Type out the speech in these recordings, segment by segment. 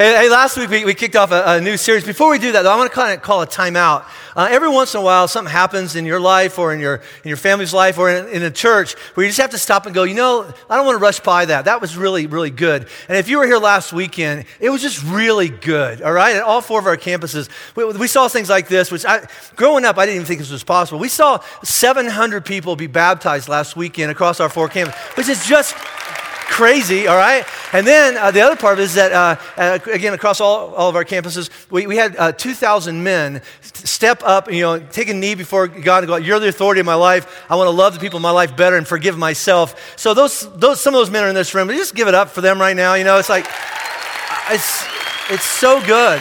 Hey, hey, last week we, we kicked off a, a, new series. Before we do that, though, I want to kind of call a timeout. Uh, every once in a while, something happens in your life or in your, in your family's life or in, in a church where you just have to stop and go, you know, I don't want to rush by that. That was really, really good. And if you were here last weekend, it was just really good, all right? At all four of our campuses, we, we saw things like this, which I, growing up, I didn't even think this was possible. We saw 700 people be baptized last weekend across our four campuses, which is just crazy, all right? And then uh, the other part is that, uh, uh, again, across all, all of our campuses, we, we had uh, 2,000 men step up, you know, take a knee before God and go, You're the authority of my life. I want to love the people in my life better and forgive myself. So those, those, some of those men are in this room, but just give it up for them right now. You know, it's like, it's, it's so good.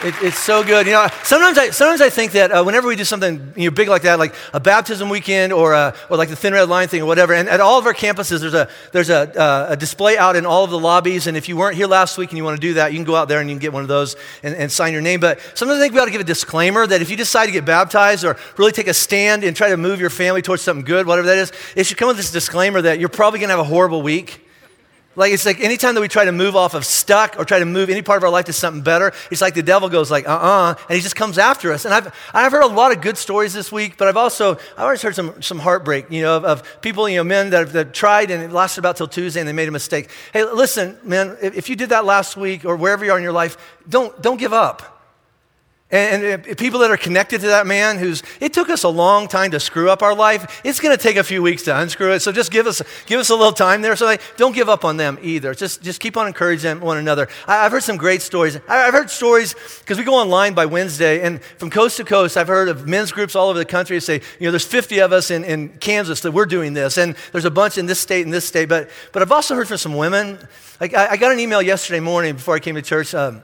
It, it's so good. You know, sometimes I, sometimes I think that uh, whenever we do something you know, big like that, like a baptism weekend or, a, or like the Thin Red Line thing or whatever, and at all of our campuses, there's, a, there's a, uh, a display out in all of the lobbies. And if you weren't here last week and you want to do that, you can go out there and you can get one of those and, and sign your name. But sometimes I think we ought to give a disclaimer that if you decide to get baptized or really take a stand and try to move your family towards something good, whatever that is, it should come with this disclaimer that you're probably going to have a horrible week like it's like anytime that we try to move off of stuck or try to move any part of our life to something better, it's like the devil goes like, uh-uh, and he just comes after us. And I've, I've heard a lot of good stories this week, but I've also, I've always heard some, some heartbreak, you know, of, of people, you know, men that have, that tried and it lasted about till Tuesday and they made a mistake. Hey, listen, man, if, if you did that last week or wherever you are in your life, don't, don't give up. And, and, people that are connected to that man who's, it took us a long time to screw up our life. It's going to take a few weeks to unscrew it. So just give us, give us a little time there. So like, don't give up on them either. Just, just keep on encouraging one another. I, have heard some great stories. I, have heard stories because we go online by Wednesday and from coast to coast, I've heard of men's groups all over the country say, you know, there's 50 of us in, in Kansas that we're doing this. And there's a bunch in this state and this state. But, but I've also heard from some women. Like I, I got an email yesterday morning before I came to church. Um,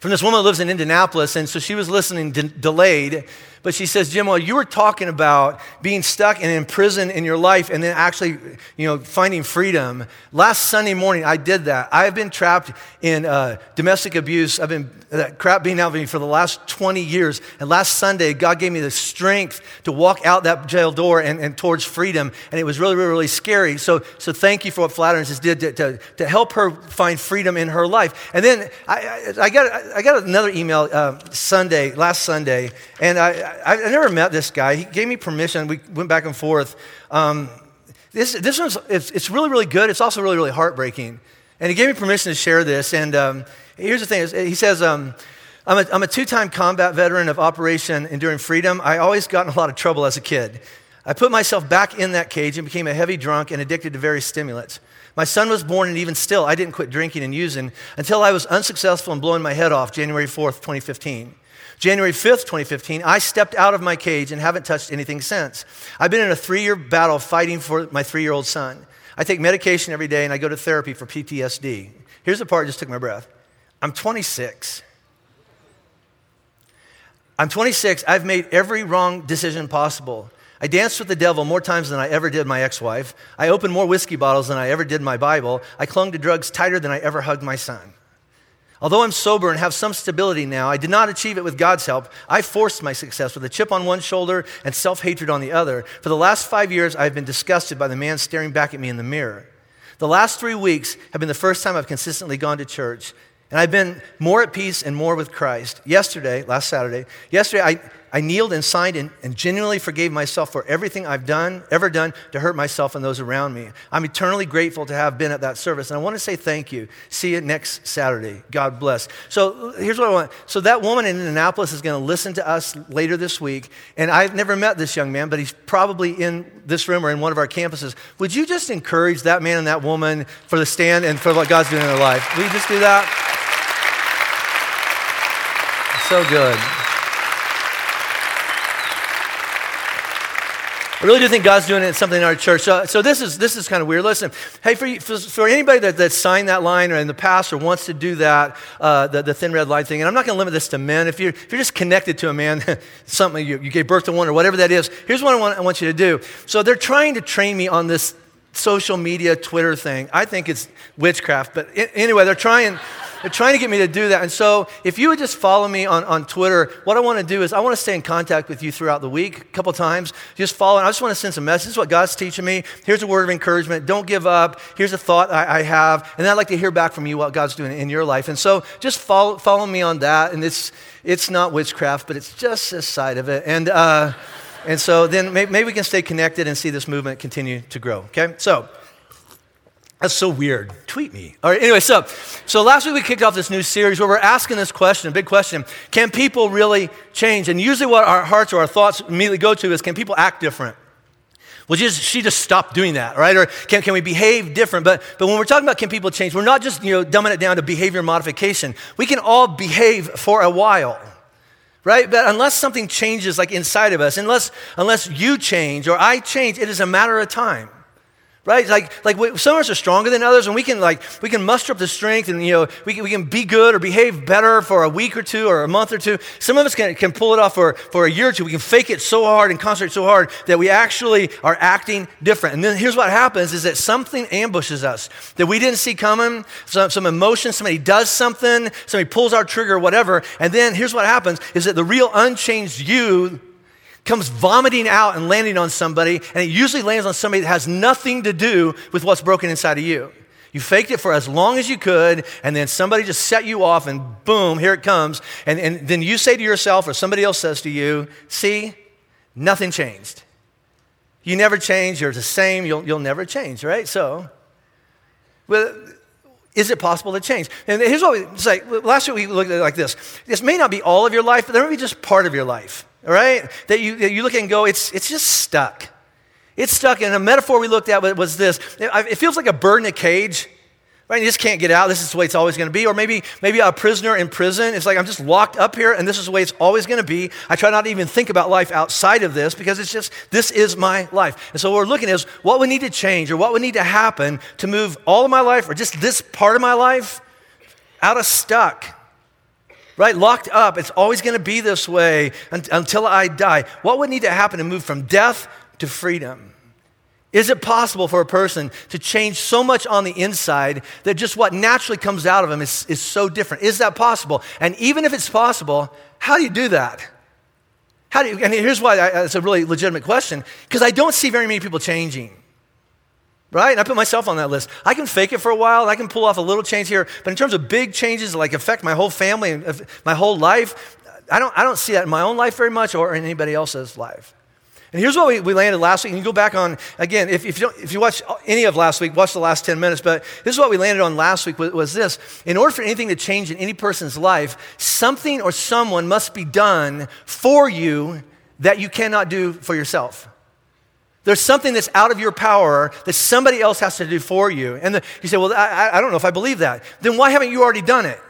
from this woman who lives in Indianapolis, and so she was listening de- delayed. But she says, Jim, well, you were talking about being stuck and in prison in your life and then actually, you know, finding freedom. Last Sunday morning, I did that. I have been trapped in uh, domestic abuse. I've been that crap being out of me for the last 20 years. And last Sunday, God gave me the strength to walk out that jail door and, and towards freedom. And it was really, really, really scary. So, so thank you for what Flatirons did to, to, to, help her find freedom in her life. And then I, I, I got, I got another email uh, Sunday, last Sunday, and I, I, I, never met this guy. He gave me permission. We went back and forth. Um, this, this one's, it's, it's, really, really good. It's also really, really heartbreaking. And he gave me permission to share this. And um, here's the thing. He says, um, I'm a, I'm a two-time combat veteran of Operation Enduring Freedom. I always got in a lot of trouble as a kid. I put myself back in that cage and became a heavy drunk and addicted to various stimulants. My son was born, and even still, I didn't quit drinking and using until I was unsuccessful in blowing my head off January 4th, 2015. January 5th, 2015, I stepped out of my cage and haven't touched anything since. I've been in a three year battle fighting for my three year old son. I take medication every day and I go to therapy for PTSD. Here's the part that just took my breath I'm 26. I'm 26. I've made every wrong decision possible. I danced with the devil more times than I ever did my ex wife. I opened more whiskey bottles than I ever did my Bible. I clung to drugs tighter than I ever hugged my son. Although I'm sober and have some stability now, I did not achieve it with God's help. I forced my success with a chip on one shoulder and self hatred on the other. For the last five years, I've been disgusted by the man staring back at me in the mirror. The last three weeks have been the first time I've consistently gone to church, and I've been more at peace and more with Christ. Yesterday, last Saturday, yesterday, I, I kneeled and signed and, and, genuinely forgave myself for everything I've done, ever done to hurt myself and those around me. I'm eternally grateful to have been at that service. And I want to say thank you. See you next Saturday. God bless. So here's what I want. So that woman in Indianapolis is going to listen to us later this week. And I've never met this young man, but he's probably in this room or in one of our campuses. Would you just encourage that man and that woman for the stand and for what God's doing in their life? Will you just do that? So good. I really do think God's doing it, something in our church. So, so this, is, this is kind of weird. Listen, hey, for, for, for anybody that, that signed that line or in the past or wants to do that, uh, the, the thin red line thing, and I'm not going to limit this to men. If you're, if you're just connected to a man, something you, you gave birth to one or whatever that is, here's what I want, I want you to do. So they're trying to train me on this social media Twitter thing. I think it's witchcraft, but anyway, they're trying They're trying to get me to do that. And so if you would just follow me on, on Twitter, what I want to do is I want to stay in contact with you throughout the week, a couple times. Just follow. I just want to send some messages. What God's teaching me. Here's a word of encouragement. Don't give up. Here's a thought I, I have. And I'd like to hear back from you what God's doing in your life. And so just follow, follow me on that. And it's, it's not witchcraft, but it's just this side of it. And, uh, and so then maybe, we can stay connected and see this movement continue to grow. Okay? So, that's so weird. Tweet me. All right, anyway, so, so last week we kicked off this new series where we're asking this question, a big question Can people really change? And usually what our hearts or our thoughts immediately go to is Can people act different? Well, just, she just stopped doing that, right? Or can, can we behave different? But, but when we're talking about can people change, we're not just you know, dumbing it down to behavior modification. We can all behave for a while, right? But unless something changes like inside of us, unless, unless you change or I change, it is a matter of time right? Like like we, some of us are stronger than others and we can like we can muster up the strength and you know we can, we can be good or behave better for a week or two or a month or two. Some of us can, can pull it off for, for a year or two. We can fake it so hard and concentrate so hard that we actually are acting different. And then here's what happens is that something ambushes us that we didn't see coming. Some, some emotion somebody does something somebody pulls our trigger whatever. And then here's what happens is that the real unchanged you comes vomiting out and landing on somebody, and it usually lands on somebody that has nothing to do with what's broken inside of you. You faked it for as long as you could, and then somebody just set you off, and boom, here it comes. And, and then you say to yourself, or somebody else says to you, See, nothing changed. You never change, you're the same, you'll, you'll never change, right? So, well, is it possible to change? And here's what we say. Last week we looked at it like this. This may not be all of your life, but there may be just part of your life all right? That you, that you look at and go, it's, it's just stuck. It's stuck. And a metaphor we looked at was this it feels like a bird in a cage. Right? You just can't get out. This is the way it's always going to be. Or maybe, maybe a prisoner in prison. It's like I'm just locked up here, and this is the way it's always going to be. I try not to even think about life outside of this because it's just, this is my life. And so what we're looking at is what would need to change or what would need to happen to move all of my life or just this part of my life out of stuck right? Locked up. It's always going to be this way until I die. What would need to happen to move from death to freedom? Is it possible for a person to change so much on the inside that just what naturally comes out of them is, is so different? Is that possible? And even if it's possible, how do you do that? How do you, and here's why I, it's a really legitimate question because I don't see very many people changing right? And I put myself on that list. I can fake it for a while, I can pull off a little change here, but in terms of big changes that like affect my whole family and uh, my whole life, I don't, I don't see that in my own life very much or in anybody else's life. And here's what we, we landed last week. And you go back on, again, if, if, you you watch any of last week, watch the last 10 minutes. But this is what we landed on last week was, was this. In order for anything to change in any person's life, something or someone must be done for you that you cannot do for yourself. There's something that's out of your power that somebody else has to do for you. And the, you say, Well, I, I don't know if I believe that. Then why haven't you already done it?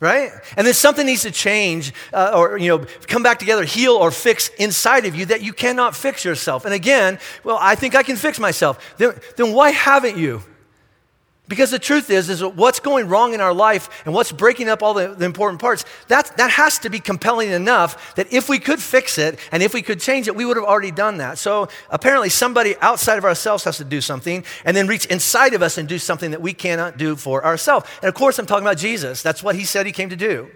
Right? And then something needs to change uh, or, you know, come back together, heal or fix inside of you that you cannot fix yourself. And again, well, I think I can fix myself. Then, then why haven't you? Because the truth is, is what's going wrong in our life and what's breaking up all the, the, important parts, that, that has to be compelling enough that if we could fix it and if we could change it, we would have already done that. So apparently somebody outside of ourselves has to do something and then reach inside of us and do something that we cannot do for ourselves. And of course, I'm talking about Jesus. That's what he said he came to do.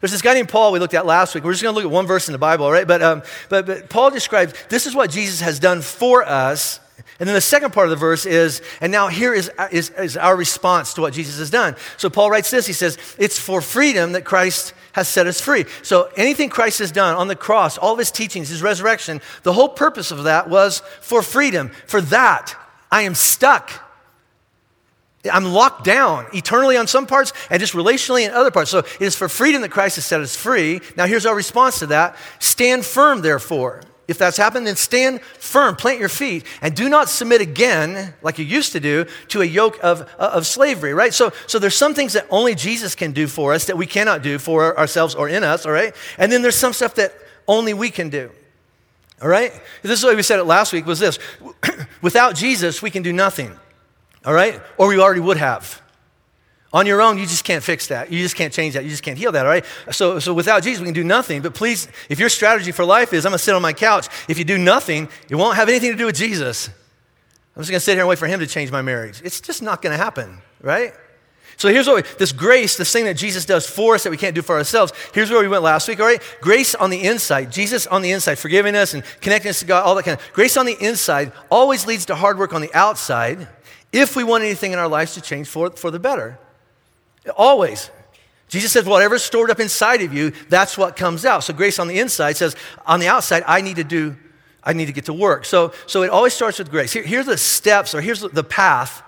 There's this guy named Paul we looked at last week. We're just going to look at one verse in the Bible, right? But, um, but, but Paul describes this is what Jesus has done for us and then the second part of the verse is, and now here is, is, is, our response to what Jesus has done. So Paul writes this he says, It's for freedom that Christ has set us free. So anything Christ has done on the cross, all of his teachings, his resurrection, the whole purpose of that was for freedom. For that, I am stuck. I'm locked down eternally on some parts and just relationally in other parts. So it is for freedom that Christ has set us free. Now here's our response to that stand firm, therefore. If that's happened, then stand firm, plant your feet, and do not submit again, like you used to do, to a yoke of, uh, of slavery, right? So, so there's some things that only Jesus can do for us that we cannot do for ourselves or in us, all right? And then there's some stuff that only we can do. All right? This is what we said it last week was this. Without Jesus, we can do nothing. All right? Or we already would have. On your own, you just can't fix that. You just can't change that. You just can't heal that, all right? So, so without Jesus, we can do nothing. But please, if your strategy for life is, I'm going to sit on my couch, if you do nothing, it won't have anything to do with Jesus. I'm just going to sit here and wait for him to change my marriage. It's just not going to happen, right? So here's what we, this grace, this thing that Jesus does for us that we can't do for ourselves. Here's where we went last week, all right? Grace on the inside, Jesus on the inside, forgiving us and connecting us to God, all that kind of. Grace on the inside always leads to hard work on the outside if we want anything in our lives to change for, for the better. Always. Jesus says, whatever's stored up inside of you, that's what comes out. So grace on the inside says, on the outside, I need to do, I need to get to work. So, so it always starts with grace. Here, here's the steps, or here's the path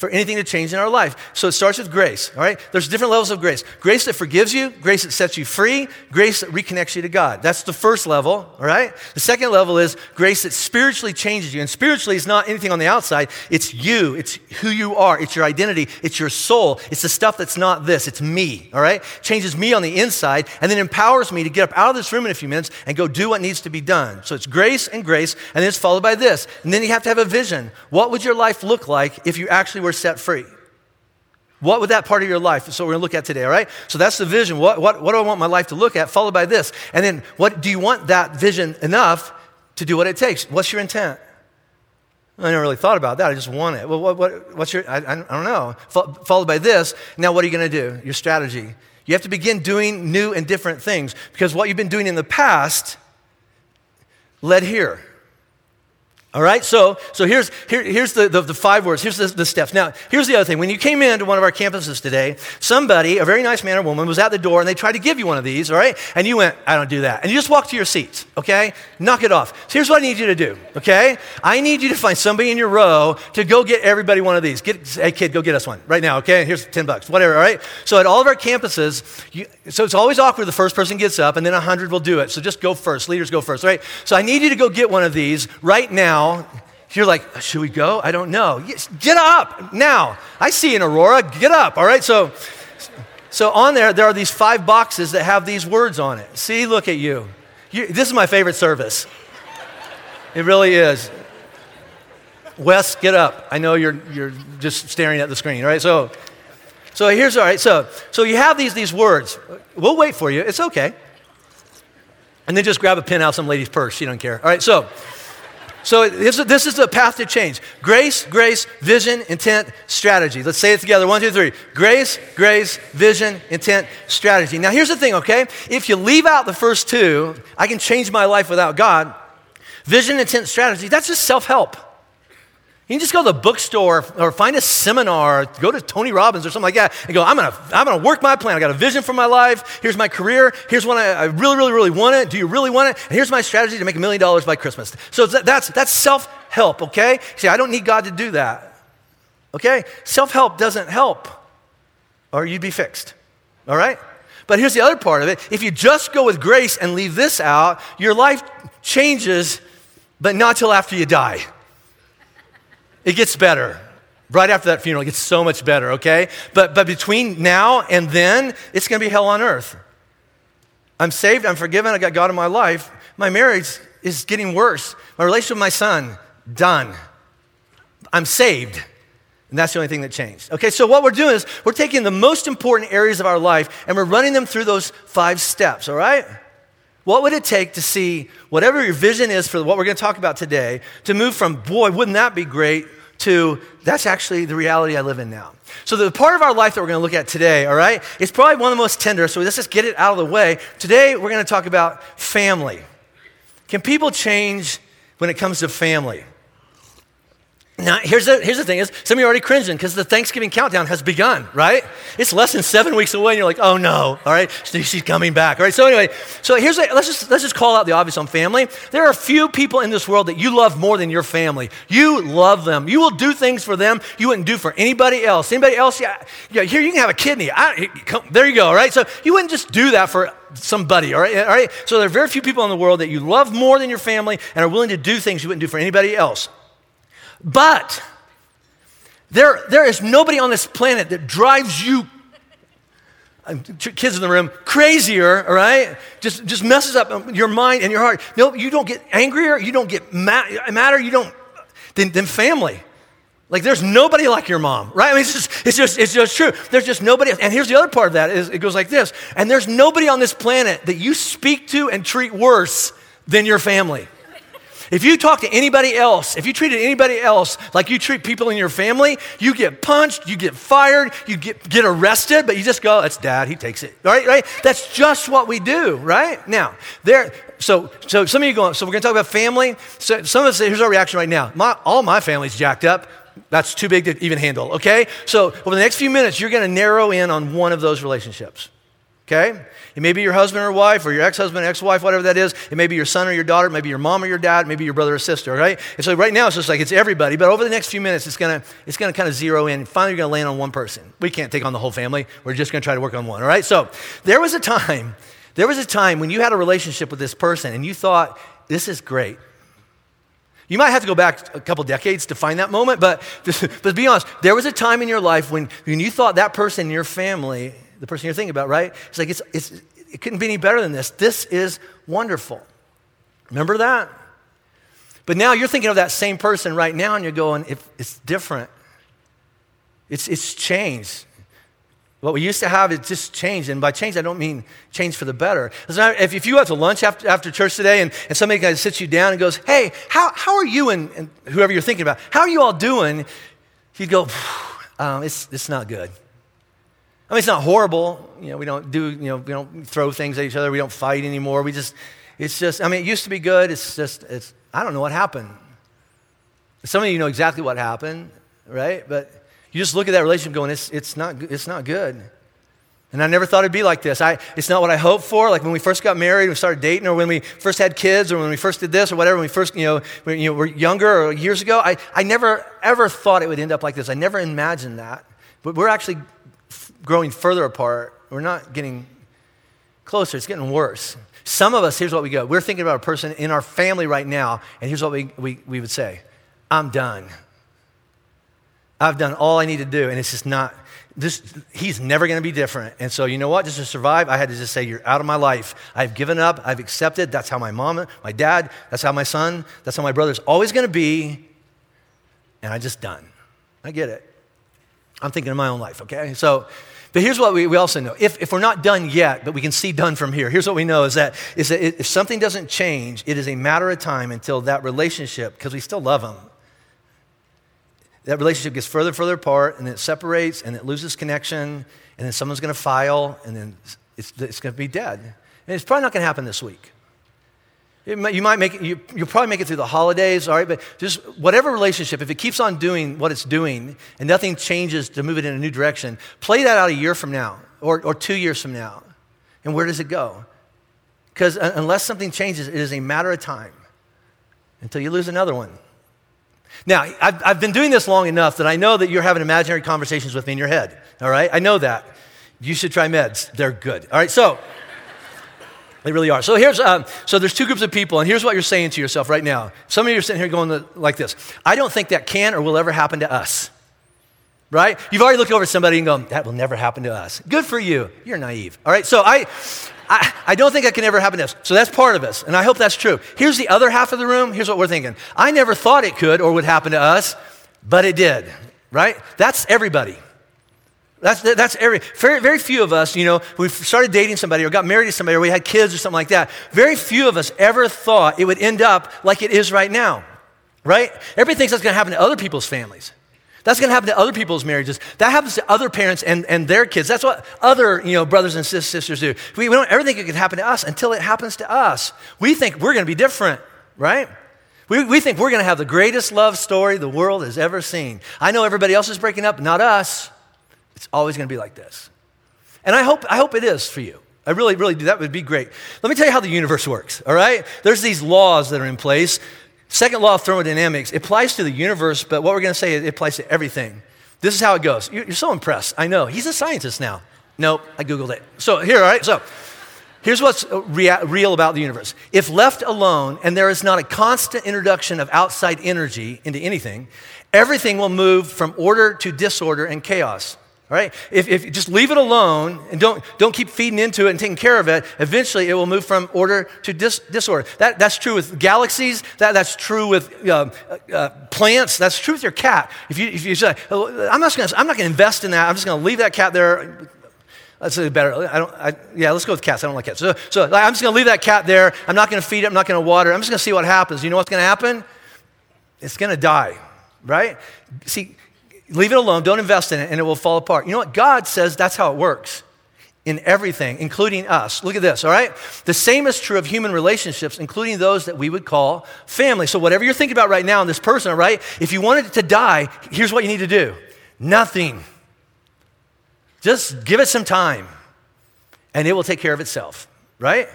for anything to change in our life. So it starts with grace, all right? There's different levels of grace. Grace that forgives you, grace that sets you free, grace that reconnects you to God. That's the first level, all right? The second level is grace that spiritually changes you. And spiritually is not anything on the outside, it's you, it's who you are, it's your identity, it's your soul, it's the stuff that's not this, it's me, all right? Changes me on the inside and then empowers me to get up out of this room in a few minutes and go do what needs to be done. So it's grace and grace, and then it's followed by this. And then you have to have a vision. What would your life look like if you actually were were set free. What would that part of your life? So we're going to look at today, all right? So that's the vision. What, what, what do I want my life to look at? Followed by this. And then what do you want that vision enough to do what it takes? What's your intent? I never really thought about that. I just want it. Well, what, what, what's your, I, I don't know. followed by this. Now, what are you going to do? Your strategy. You have to begin doing new and different things because what you've been doing in the past led here. All right, so, so here's, here, here's the, the, the, five words, here's the, the, steps. Now, here's the other thing. When you came into one of our campuses today, somebody, a very nice man or woman, was at the door and they tried to give you one of these, all right? And you went, I don't do that. And you just walked to your seats, okay? Knock it off. So here's what I need you to do, okay? I need you to find somebody in your row to go get everybody one of these. Get, hey, kid, go get us one right now, okay? Here's 10 bucks, whatever, all right? So at all of our campuses, you, so it's always awkward the first person gets up and then 100 will do it. So just go first. Leaders go first, all right? So I need you to go get one of these right now now. You're like, should we go? I don't know. Yes, get up now. I see an aurora. Get up. All right. So, so on there, there are these five boxes that have these words on it. See, look at you. you this is my favorite service. It really is. Wes, get up. I know you're, you're just staring at the screen, all right? So, so here's, all right, so, so you have these, these words. We'll wait for you. It's okay. And then just grab a pin out of some lady's purse. She don't care. All right, so so this, is the path to change grace, grace, vision, intent, strategy. Let's say it together. One, two, three. Grace, grace, vision, intent, strategy. Now, here's the thing, okay? If you leave out the first two, I can change my life without God. Vision, intent, strategy, that's just self help. You can just go to the bookstore or find a seminar, go to Tony Robbins or something like that, and go, I'm gonna, I'm gonna work my plan. I got a vision for my life. Here's my career. Here's what I, I really, really, really want it. Do you really want it? And here's my strategy to make a million dollars by Christmas. So that's, that's self help, okay? See, I don't need God to do that, okay? Self help doesn't help, or you'd be fixed, all right? But here's the other part of it. If you just go with grace and leave this out, your life changes, but not till after you die. It gets better. Right after that funeral, it gets so much better, okay? But, but between now and then, it's gonna be hell on earth. I'm saved, I'm forgiven, I got God in my life. My marriage is getting worse. My relationship with my son, done. I'm saved. And that's the only thing that changed. Okay, so what we're doing is we're taking the most important areas of our life and we're running them through those five steps, all right? What would it take to see whatever your vision is for what we're going to talk about today to move from, boy, wouldn't that be great, to that's actually the reality I live in now? So, the part of our life that we're going to look at today, all right, is probably one of the most tender. So, let's just get it out of the way. Today, we're going to talk about family. Can people change when it comes to family? Now, here's the, here's the thing is, some of you are already cringing because the Thanksgiving countdown has begun, right? It's less than seven weeks away, and you're like, oh no, all right, she's coming back, all right? So anyway, so here's, let's just, let's just call out the obvious on family. There are few people in this world that you love more than your family. You love them. You will do things for them you wouldn't do for anybody else. Anybody else? Yeah, yeah here, you can have a kidney. I, come, there you go, all right? So you wouldn't just do that for somebody, all right? all right? So there are very few people in the world that you love more than your family and are willing to do things you wouldn't do for anybody else. But there, there is nobody on this planet that drives you, um, kids in the room, crazier, all right? Just, just messes up um, your mind and your heart. No, you don't get angrier, you don't get mad, madder, you don't, than, than family. Like there's nobody like your mom, right? I mean, it's just, it's just, it's just true. There's just nobody. And here's the other part of that is it goes like this. And there's nobody on this planet that you speak to and treat worse than your family. If you talk to anybody else, if you treated anybody else like you treat people in your family, you get punched, you get fired, you get, get arrested, but you just go, that's dad, he takes it. Right? Right? That's just what we do, right? Now, there, so, so some of you going, so we're gonna talk about family. So some of us, say, here's our reaction right now. My, all my family's jacked up. That's too big to even handle, okay? So over the next few minutes, you're gonna narrow in on one of those relationships. Okay? It may be your husband or wife, or your ex husband, ex wife, whatever that is. It may be your son or your daughter, maybe your mom or your dad, maybe your brother or sister, right? And so right now it's just like it's everybody, but over the next few minutes, it's gonna, it's gonna kind of zero in. Finally, you're gonna land on one person. We can't take on the whole family. We're just gonna try to work on one, all right? So there was a time, there was a time when you had a relationship with this person and you thought, this is great. You might have to go back a couple decades to find that moment, but, but be honest, there was a time in your life when, when you thought that person in your family the person you're thinking about, right? It's like, it's, it's, it couldn't be any better than this. This is wonderful. Remember that? But now you're thinking of that same person right now and you're going, it's different. It's, it's changed. What we used to have, it just changed. And by change, I don't mean change for the better. If, if you went to lunch after, after church today and, and somebody kind of sits you down and goes, hey, how, how are you and, and whoever you're thinking about, how are you all doing? You'd go, um, it's, it's not good. I mean, it's not horrible. You know, we don't do, you know, we don't throw things at each other. We don't fight anymore. We just, it's just, I mean, it used to be good. It's just, it's, I don't know what happened. Some of you know exactly what happened, right? But you just look at that relationship going, it's, it's, not, it's not good. And I never thought it'd be like this. I, it's not what I hoped for. Like when we first got married, we started dating, or when we first had kids, or when we first did this, or whatever, when we first, you know, when, you know, were younger or years ago. I, I never, ever thought it would end up like this. I never imagined that. But we're actually growing further apart. We're not getting closer, it's getting worse. Some of us, here's what we go. We're thinking about a person in our family right now, and here's what we, we, we would say I'm done. I've done all I need to do, and it's just not, this, he's never going to be different. And so, you know what? Just to survive, I had to just say, You're out of my life. I've given up. I've accepted. That's how my mom, my dad, that's how my son, that's how my brother's always going to be. And I just done. I get it. I'm thinking of my own life, okay? So, but here's what we, we also know. If, if we're not done yet, but we can see done from here, here's what we know is that, is that if something doesn't change, it is a matter of time until that relationship, because we still love them, that relationship gets further and further apart, and it separates, and it loses connection, and then someone's going to file, and then it's, it's going to be dead. And it's probably not going to happen this week. You might make it, you, you'll probably make it through the holidays, all right? But just whatever relationship, if it keeps on doing what it's doing and nothing changes to move it in a new direction, play that out a year from now or, or two years from now. And where does it go? Because unless something changes, it is a matter of time until you lose another one. Now, I've, I've been doing this long enough that I know that you're having imaginary conversations with me in your head, all right? I know that. You should try meds, they're good, all right? So, they really are. So here's um, so there's two groups of people, and here's what you're saying to yourself right now. Some of you are sitting here going like this: I don't think that can or will ever happen to us. Right? You've already looked over somebody and gone, that will never happen to us. Good for you. You're naive. All right. So I, I, I don't think that can ever happen to us. So that's part of us, and I hope that's true. Here's the other half of the room. Here's what we're thinking: I never thought it could or would happen to us, but it did. Right? That's everybody. That's, that's every, very, very few of us, you know, we started dating somebody or got married to somebody or we had kids or something like that. Very few of us ever thought it would end up like it is right now, right? Everybody thinks that's going to happen to other people's families. That's going to happen to other people's marriages. That happens to other parents and, and their kids. That's what other, you know, brothers and sisters do. We, we don't ever think it can happen to us until it happens to us. We think we're going to be different, right? We, we think we're going to have the greatest love story the world has ever seen. I know everybody else is breaking up, not us. It's always going to be like this. And I hope, I hope it is for you. I really, really do. That would be great. Let me tell you how the universe works, all right? There's these laws that are in place. Second law of thermodynamics, it applies to the universe, but what we're going to say, is it applies to everything. This is how it goes. You're so impressed. I know. He's a scientist now. Nope, I Googled it. So here, all right? So here's what's uh, rea- real about the universe. If left alone and there is not a constant introduction of outside energy into anything, everything will move from order to disorder and chaos. Right? If, if you just leave it alone and don't, don't keep feeding into it and taking care of it, eventually it will move from order to dis, disorder. That, that's true with galaxies. That, that's true with uh, uh, plants. That's true with your cat. If you, if you say, oh, I'm, not going to invest in that, I'm just going to leave that cat there. That's better. I don't, I, yeah, let's go with cats. I don't like cats. So, so I'm just going to leave that cat there. I'm not going to feed it. I'm not going to water it. I'm just going to see what happens. You know what's going to happen? It's going to die, right? See, leave it alone. Don't invest in it, and it will fall apart. You know what? God says that's how it works in everything, including us. Look at this, all right? The same is true of human relationships, including those that we would call family. So, whatever you're thinking about right now in this person, all right, if you wanted it to die, here's what you need to do nothing. Just give it some time, and it will take care of itself, right?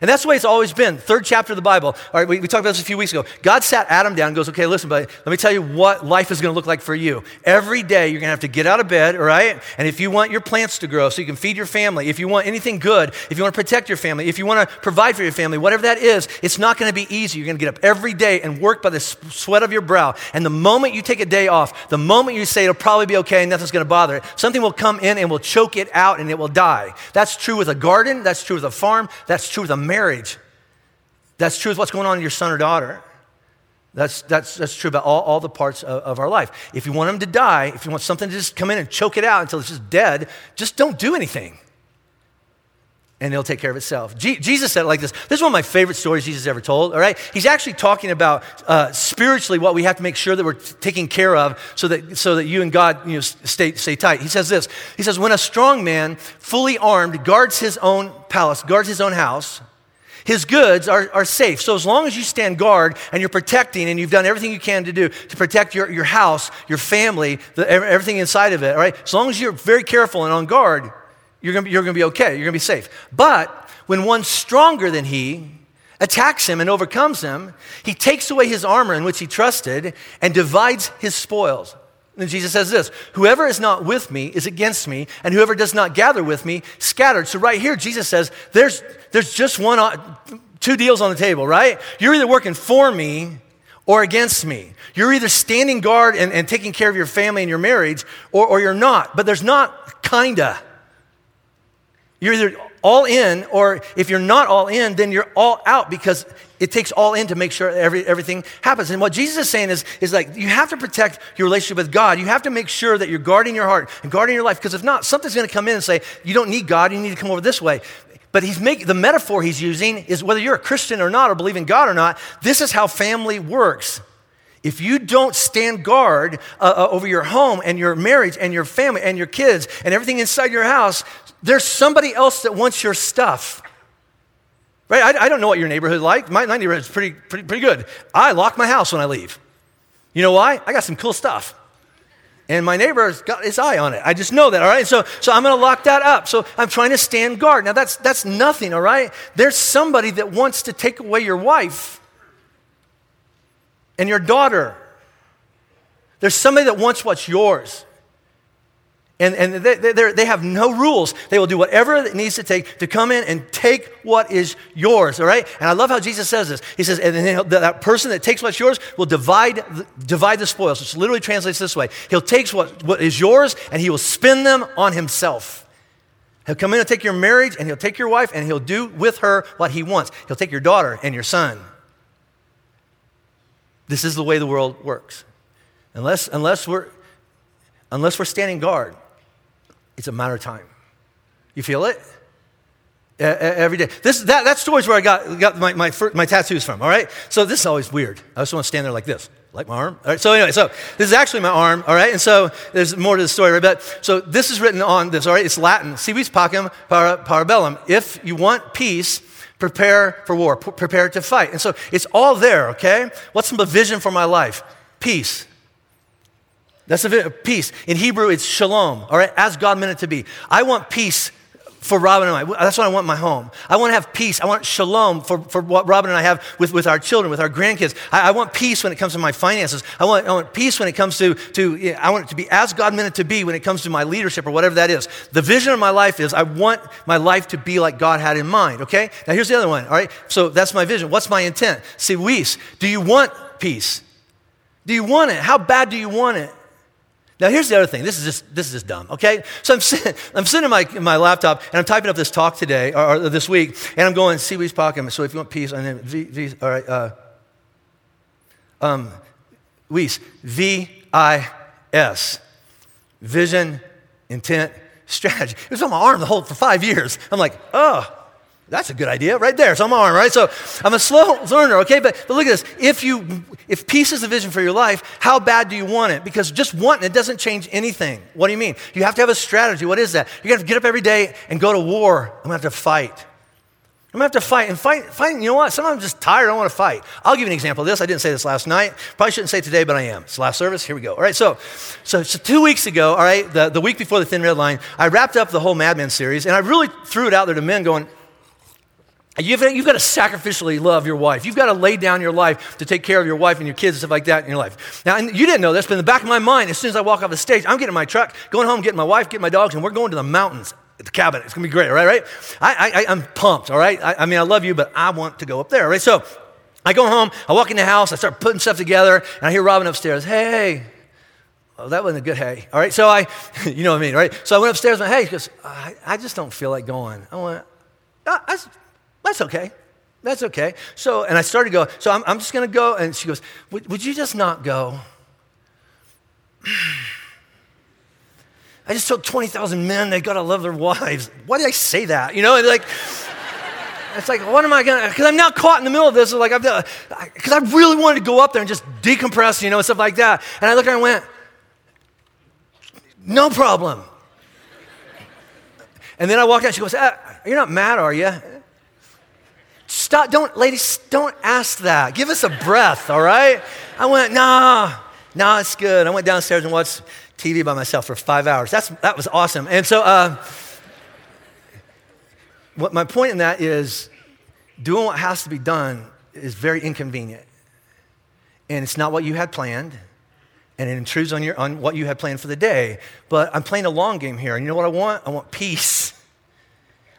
And that's the way it's always been. Third chapter of the Bible. All right, we, we talked about this a few weeks ago. God sat Adam down and goes, okay, listen, buddy, let me tell you what life is going to look like for you. Every day you're going to have to get out of bed, all right? And if you want your plants to grow so you can feed your family, if you want anything good, if you want to protect your family, if you want to provide for your family, whatever that is, it's not going to be easy. You're going to get up every day and work by the sweat of your brow. And the moment you take a day off, the moment you say it'll probably be okay and nothing's going to bother it, something will come in and will choke it out and it will die. That's true with a garden. That's true with a farm. That's true with a marriage. That's true with what's going on in your son or daughter. That's, that's, that's true about all, all the parts of, of, our life. If you want them to die, if you want something to just come in and choke it out until it's just dead, just don't do anything. And it'll take care of itself. G- Jesus said it like this. This is one of my favorite stories Jesus ever told, all right? He's actually talking about uh, spiritually what we have to make sure that we're t- taking care of so that, so that you and God you know, stay, stay tight. He says this He says, When a strong man, fully armed, guards his own palace, guards his own house, his goods are, are safe. So as long as you stand guard and you're protecting and you've done everything you can to do to protect your, your house, your family, the, everything inside of it, all right? As long as you're very careful and on guard, you're gonna, be, you're gonna be okay. You're gonna be safe. But when one stronger than he attacks him and overcomes him, he takes away his armor in which he trusted and divides his spoils. And Jesus says this Whoever is not with me is against me, and whoever does not gather with me scattered. So, right here, Jesus says there's, there's just one, uh, two deals on the table, right? You're either working for me or against me. You're either standing guard and, and taking care of your family and your marriage, or, or you're not. But there's not kinda. You're either all in, or if you're not all in, then you're all out because it takes all in to make sure every, everything happens. And what Jesus is saying is, is like you have to protect your relationship with God. You have to make sure that you're guarding your heart and guarding your life because if not, something's going to come in and say, you don't need God, you need to come over this way. But he's making the metaphor he's using is whether you're a Christian or not or believe in God or not, this is how family works. If you don't stand guard uh, uh, over your home and your marriage and your family and your kids and everything inside your house, there's somebody else that wants your stuff. Right? I, I don't know what your neighborhood like. My, my neighborhood is pretty, pretty, pretty good. I lock my house when I leave. You know why? I got some cool stuff. And my neighbor's got his eye on it. I just know that, all right? So, so I'm going to lock that up. So I'm trying to stand guard. Now, that's, that's nothing, all right? There's somebody that wants to take away your wife and your daughter. There's somebody that wants what's yours. And, and they, they, have no rules. They will do whatever it needs to take to come in and take what is yours, all right? And I love how Jesus says this. He says, and then that person that takes what's yours will divide, divide the spoils. Which literally translates this way He'll take what, what is yours and he will spend them on himself. He'll come in and take your marriage and he'll take your wife and he'll do with her what he wants. He'll take your daughter and your son. This is the way the world works. Unless, unless, we're, unless we're standing guard, it's a matter of time. You feel it? every day. This, that, that story's where I got, got my, my, my tattoos from, all right? So this is always weird. I just want to stand there like this, like my arm. All right, so anyway, so this is actually my arm, all right? And so there's more to the story, right? But so this is written on this, all right? It's Latin, si vis pacem para, parabellum. If you want peace, prepare for war, P- prepare to fight. And so it's all there, okay? What's the vision for my life? Peace. That's a peace. In Hebrew, it's shalom, all right, as God meant it to be. I want peace for Robin and I. That's what I want in my home. I want to have peace. I want shalom for, for what Robin and I have with, with our children, with our grandkids. I, I want peace when it comes to my finances. I want, I want peace when it comes to, to, I want it to be as God meant it to be when it comes to my leadership or whatever that is. The vision of my life is I want my life to be like God had in mind, okay? Now here's the other one, all right? So that's my vision. What's my intent? See, vis, do you want peace? Do you want it? How bad do you want it? Now, here's the other thing. This is just, this is just dumb, okay? So I'm sitting, I'm sitting in my, in my laptop and I'm typing up this talk today, or, or this week, and I'm going, si vis pacem. So if you want peace, and then V, V all right, uh, um, vis, V I S. Vision, intent, strategy. It was on my arm the whole for five years. I'm like, oh, that's a good idea right there. It's on my arm, right? So I'm a slow learner, okay? But, but look at this. If you if peace is the vision for your life, how bad do you want it? Because just wanting it doesn't change anything. What do you mean? You have to have a strategy. What is that? You got to get up every day and go to war. I'm gonna have to fight. I'm gonna have to fight and fight. Fight. You know what? Sometimes I'm just tired. I don't want to fight. I'll give you an example of this. I didn't say this last night. Probably shouldn't say it today, but I am. It's last service. Here we go. All right. So, so, so two weeks ago, all right, the, the week before the Thin Red Line, I wrapped up the whole Mad Men series, and I really threw it out there to men, going, You've, you've got to sacrificially love your wife. You've got to lay down your life to take care of your wife and your kids and stuff like that in your life. Now, you didn't know this, but in the back of my mind, as soon as I walk off the stage, I'm getting my truck, going home, getting my wife, getting my dogs, and we're going to the mountains the cabin. It's going to be great, all right? right? I, I, I'm pumped, all right? I, I mean, I love you, but I want to go up there, all right? So I go home, I walk in the house, I start putting stuff together, and I hear Robin upstairs, hey, Oh, that wasn't a good hey. All right, so I, you know what I mean, right? So I went upstairs and hey, she goes, I, I just don't feel like going. I went, ah, that's, that's okay. That's okay. So, and I started to go, so I'm, I'm just going to go. And she goes, would, you just not go? I just told 20,000 men they got to love their wives. Why did I say that? You know, like, it's like, what am I going to, because I'm now caught in the middle of this. Like, I've because I really wanted to go up there and just decompress, you know, and stuff like that. And I looked at her and went, no problem. And then I walked out, she goes, ah, You're not mad, are you? Stop, don't, ladies, don't ask that. Give us a breath, all right? I went, nah, nah, it's good. I went downstairs and watched TV by myself for five hours. That's, that was awesome. And so, uh, what my point in that is doing what has to be done is very inconvenient. And it's not what you had planned. And it intrudes on, your, on what you had planned for the day. But I'm playing a long game here. And you know what I want? I want peace.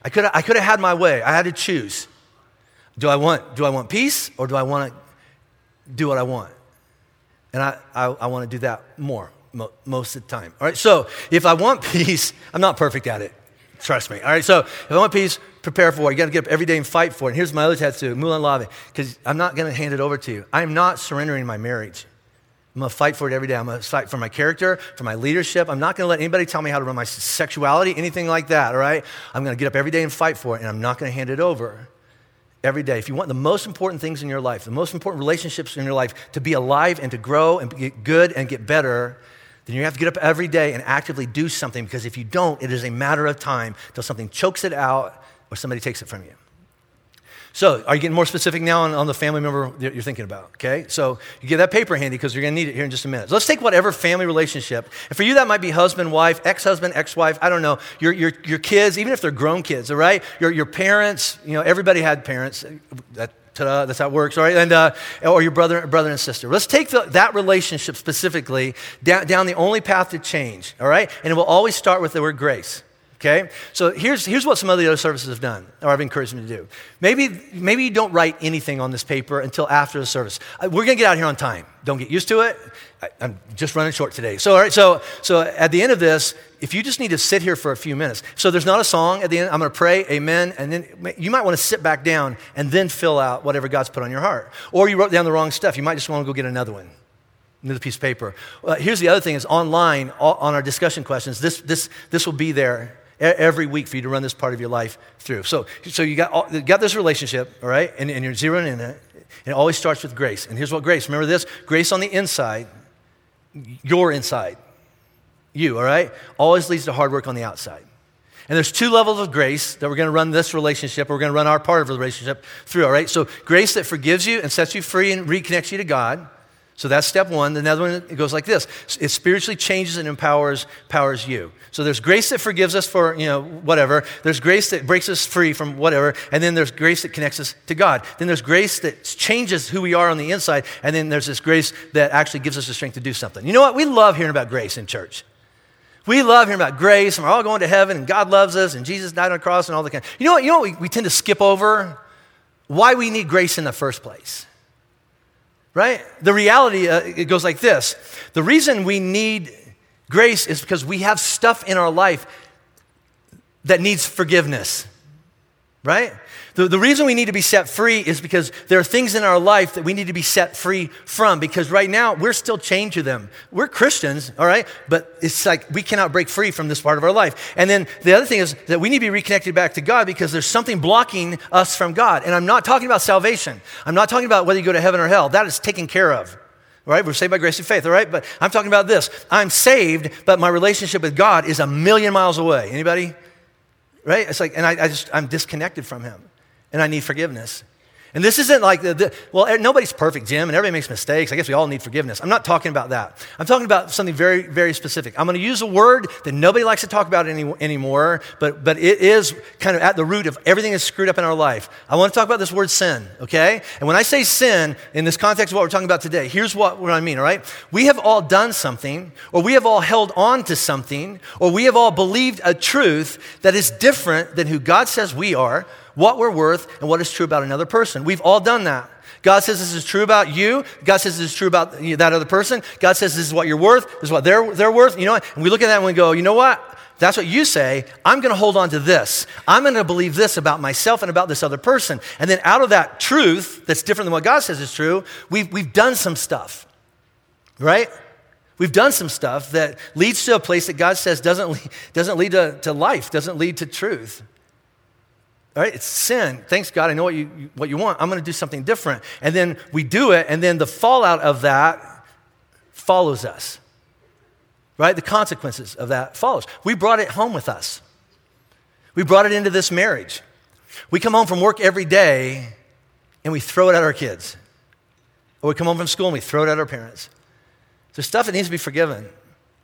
I could I could have had my way. I had to choose. Do I want, do I want peace or do I want to do what I want? And I, I, I want to do that more mo- most of the time. All right, so if I want peace, I'm not perfect at it. Trust me. All right, so if I want peace, prepare for it. You got to get up every day and fight for it. And here's my other tattoo, Molon Labe, because I'm not going to hand it over to you. I am not surrendering my marriage. I'm going to fight for it every day. I'm going to fight for my character, for my leadership. I'm not going to let anybody tell me how to run my sexuality, anything like that, all right? I'm going to get up every day and fight for it, and I'm not going to hand it over every day. If you want the most important things in your life, the most important relationships in your life to be alive and to grow and get good and get better, then you have to get up every day and actively do something because if you don't, it is a matter of time till something chokes it out or somebody takes it from you. So, are you getting more specific now on, on, the family member that you're thinking about? Okay, so you get that paper handy because you're going to need it here in just a minute. So let's take whatever family relationship, and for you that might be husband, wife, ex-husband, ex-wife. I don't know. Your, your, your kids, even if they're grown kids, all right. Your, your parents. You know, everybody had parents. That, Ta-da, that's how it works, all right? And, uh, or your brother, brother and sister. Let's take the, that relationship specifically down, down the only path to change, all right? And it will always start with the word grace. Okay? So here's, here's what some of the other services have done, or I've encouraged them to do. Maybe, maybe you don't write anything on this paper until after the service. Uh, we're going to get out here on time. Don't get used to it. I, am just running short today. So, all right, so, so at the end of this, if you just need to sit here for a few minutes, so there's not a song at the end, I'm going to pray, amen, and then you might want to sit back down and then fill out whatever God's put on your heart. Or you wrote down the wrong stuff. You might just want to go get another one another piece of paper. Uh, here's the other thing is online on our discussion questions. This, this, this will be there every week for you to run this part of your life through. So, so you, got, all, you got this relationship, all right, and, and you're zeroing in it. And it always starts with grace. And here's what grace remember this grace on the inside, your inside, you, all right, always leads to hard work on the outside. And there's two levels of grace that we're going to run this relationship, we're going to run our part of the relationship through, all right? So, grace that forgives you and sets you free and reconnects you to God. So that's step one. The other one it goes like this: it spiritually changes and empowers powers you. So there's grace that forgives us for you know whatever. There's grace that breaks us free from whatever, and then there's grace that connects us to God. Then there's grace that changes who we are on the inside, and then there's this grace that actually gives us the strength to do something. You know what? We love hearing about grace in church. We love hearing about grace, and we're all going to heaven, and God loves us, and Jesus died on the cross, and all the kind. You know what? You know what we, we tend to skip over? Why we need grace in the first place right? The reality, uh, it goes like this The reason we need grace is because we have stuff in our life that needs forgiveness. right? The, the reason we need to be set free is because there are things in our life that we need to be set free from because right now we're still chained to them. We're Christians, all right? But it's like we cannot break free from this part of our life. And then the other thing is that we need to be reconnected back to God because there's something blocking us from God. And I'm not talking about salvation, I'm not talking about whether you go to heaven or hell. That is taken care of. Right? We're saved by grace and faith, all right? But I'm talking about this. I'm saved, but my relationship with God is a million miles away. Anybody? right? It's like, and I, I just, I'm disconnected from him and I need forgiveness. And this isn't like, the, the, well, nobody's perfect, Jim, and everybody makes mistakes. I guess we all need forgiveness. I'm not talking about that. I'm talking about something very, very specific. I'm going to use a word that nobody likes to talk about any, anymore, but, but it is kind of at the root of everything that's screwed up in our life. I want to talk about this word sin, okay? And when I say sin, in this context of what we're talking about today, here's what, what I mean, all right? We have all done something, or we have all held on to something, or we have all believed a truth that is different than who God says we are what we're worth and what is true about another person. We've all done that. God says this is true about you. God says this is true about that other person. God says this is what you're worth. This is what they're, they're worth. You know what? And we look at that and we go, you know what? That's what you say. I'm going to hold on to this. I'm going to believe this about myself and about this other person. And then out of that truth that's different than what God says is true, we've, we've done some stuff, right? We've done some stuff that leads to a place that God says doesn't lead, doesn't lead to, to life, doesn't lead to truth. All right, it's sin. Thanks God, I know what you, what you want. I'm going to do something different. And then we do it, and then the fallout of that follows us. Right? The consequences of that follows. We brought it home with us. We brought it into this marriage. We come home from work every day and we throw it at our kids. Or we come home from school and we throw it at our parents. There's stuff that needs to be forgiven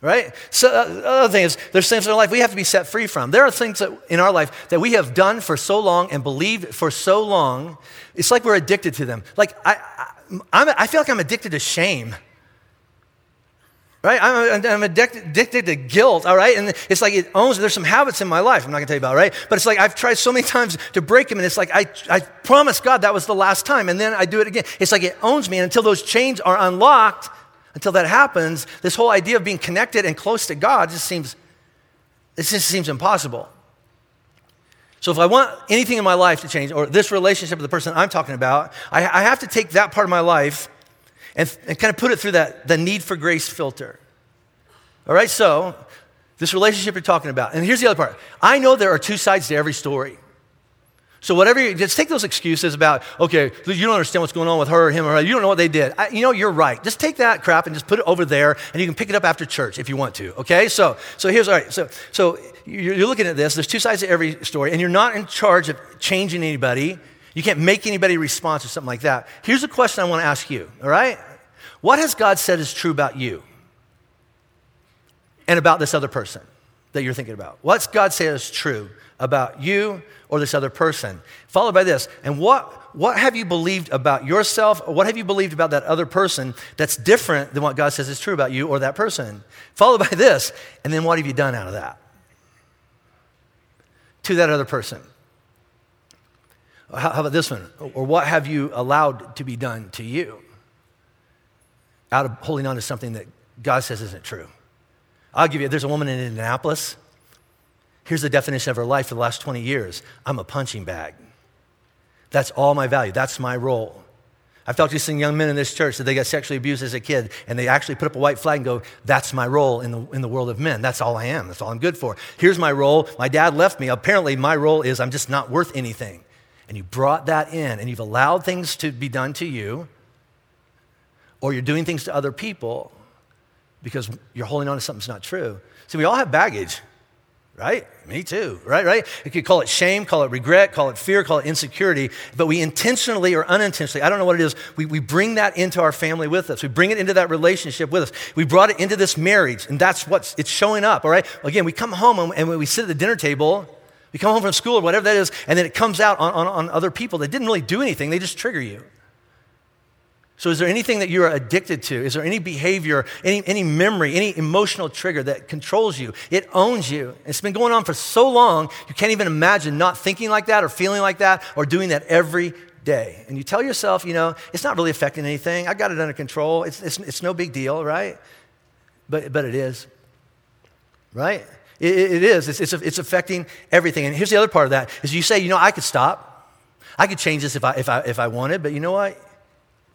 right? So, uh, the other thing is, there's things in our life we have to be set free from. There are things that, in our life that we have done for so long and believed for so long, it's like we're addicted to them. Like, I, I, I feel like I'm addicted to shame. Right? I'm, I'm addicted, addicted, to guilt, all right? And it's like it owns, there's some habits in my life I'm not gonna tell you about, right? But it's like I've tried so many times to break them, and it's like I, I promised God that was the last time, and then I do it again. It's like it owns me, and until those chains are unlocked, until that happens, this whole idea of being connected and close to God just seems, it just seems impossible. So if I want anything in my life to change, or this relationship with the person I'm talking about, I, I have to take that part of my life and, and kind of put it through that the need for grace filter. All right, so this relationship you're talking about. And here's the other part. I know there are two sides to every story. So whatever, you, just take those excuses about, okay, you don't understand what's going on with her, or him, or her. You don't know what they did. I, you know, you're right. Just take that crap and just put it over there, and you can pick it up after church if you want to. Okay? So, so here's all right. So, so you're looking at this. There's two sides to every story, and you're not in charge of changing anybody. You can't make anybody respond or something like that. Here's a question I want to ask you. All right? What has God said is true about you and about this other person that you're thinking about? What's God say is true about you or this other person. Followed by this, and what, what have you believed about yourself or what have you believed about that other person that's different than what God says is true about you or that person? Followed by this, and then what have you done out of that? To that other person. How, how about this one? Or what have you allowed to be done to you out of holding on to something that God says isn't true? I'll give you, there's a woman in Indianapolis Here's the definition of her life for the last 20 years I'm a punching bag. That's all my value, that's my role. I've talked to some young men in this church that they got sexually abused as a kid, and they actually put up a white flag and go, That's my role in the, in the world of men. That's all I am. That's all I'm good for. Here's my role. My dad left me. Apparently, my role is I'm just not worth anything. And you brought that in, and you've allowed things to be done to you, or you're doing things to other people because you're holding on to something that's not true. See, we all have baggage right? Me too, right? Right? You could call it shame, call it regret, call it fear, call it insecurity, but we intentionally or unintentionally, I don't know what it is, we, we bring that into our family with us. We bring it into that relationship with us. We brought it into this marriage, and that's what's it's showing up, all right? Again, we come home and, and we sit at the dinner table, we come home from school or whatever that is, and then it comes out on, on, on other people that didn't really do anything, they just trigger you. So, is there anything that you are addicted to? Is there any behavior, any, any memory, any emotional trigger that controls you? It owns you. It's been going on for so long, you can't even imagine not thinking like that or feeling like that or doing that every day. And you tell yourself, you know, it's not really affecting anything. I got it under control. It's, it's, it's no big deal, right? But, but it is, right? It, it is. It's, it's, it's affecting everything. And here's the other part of that is you say, you know, I could stop. I could change this if I, if I, if I wanted, but you know what?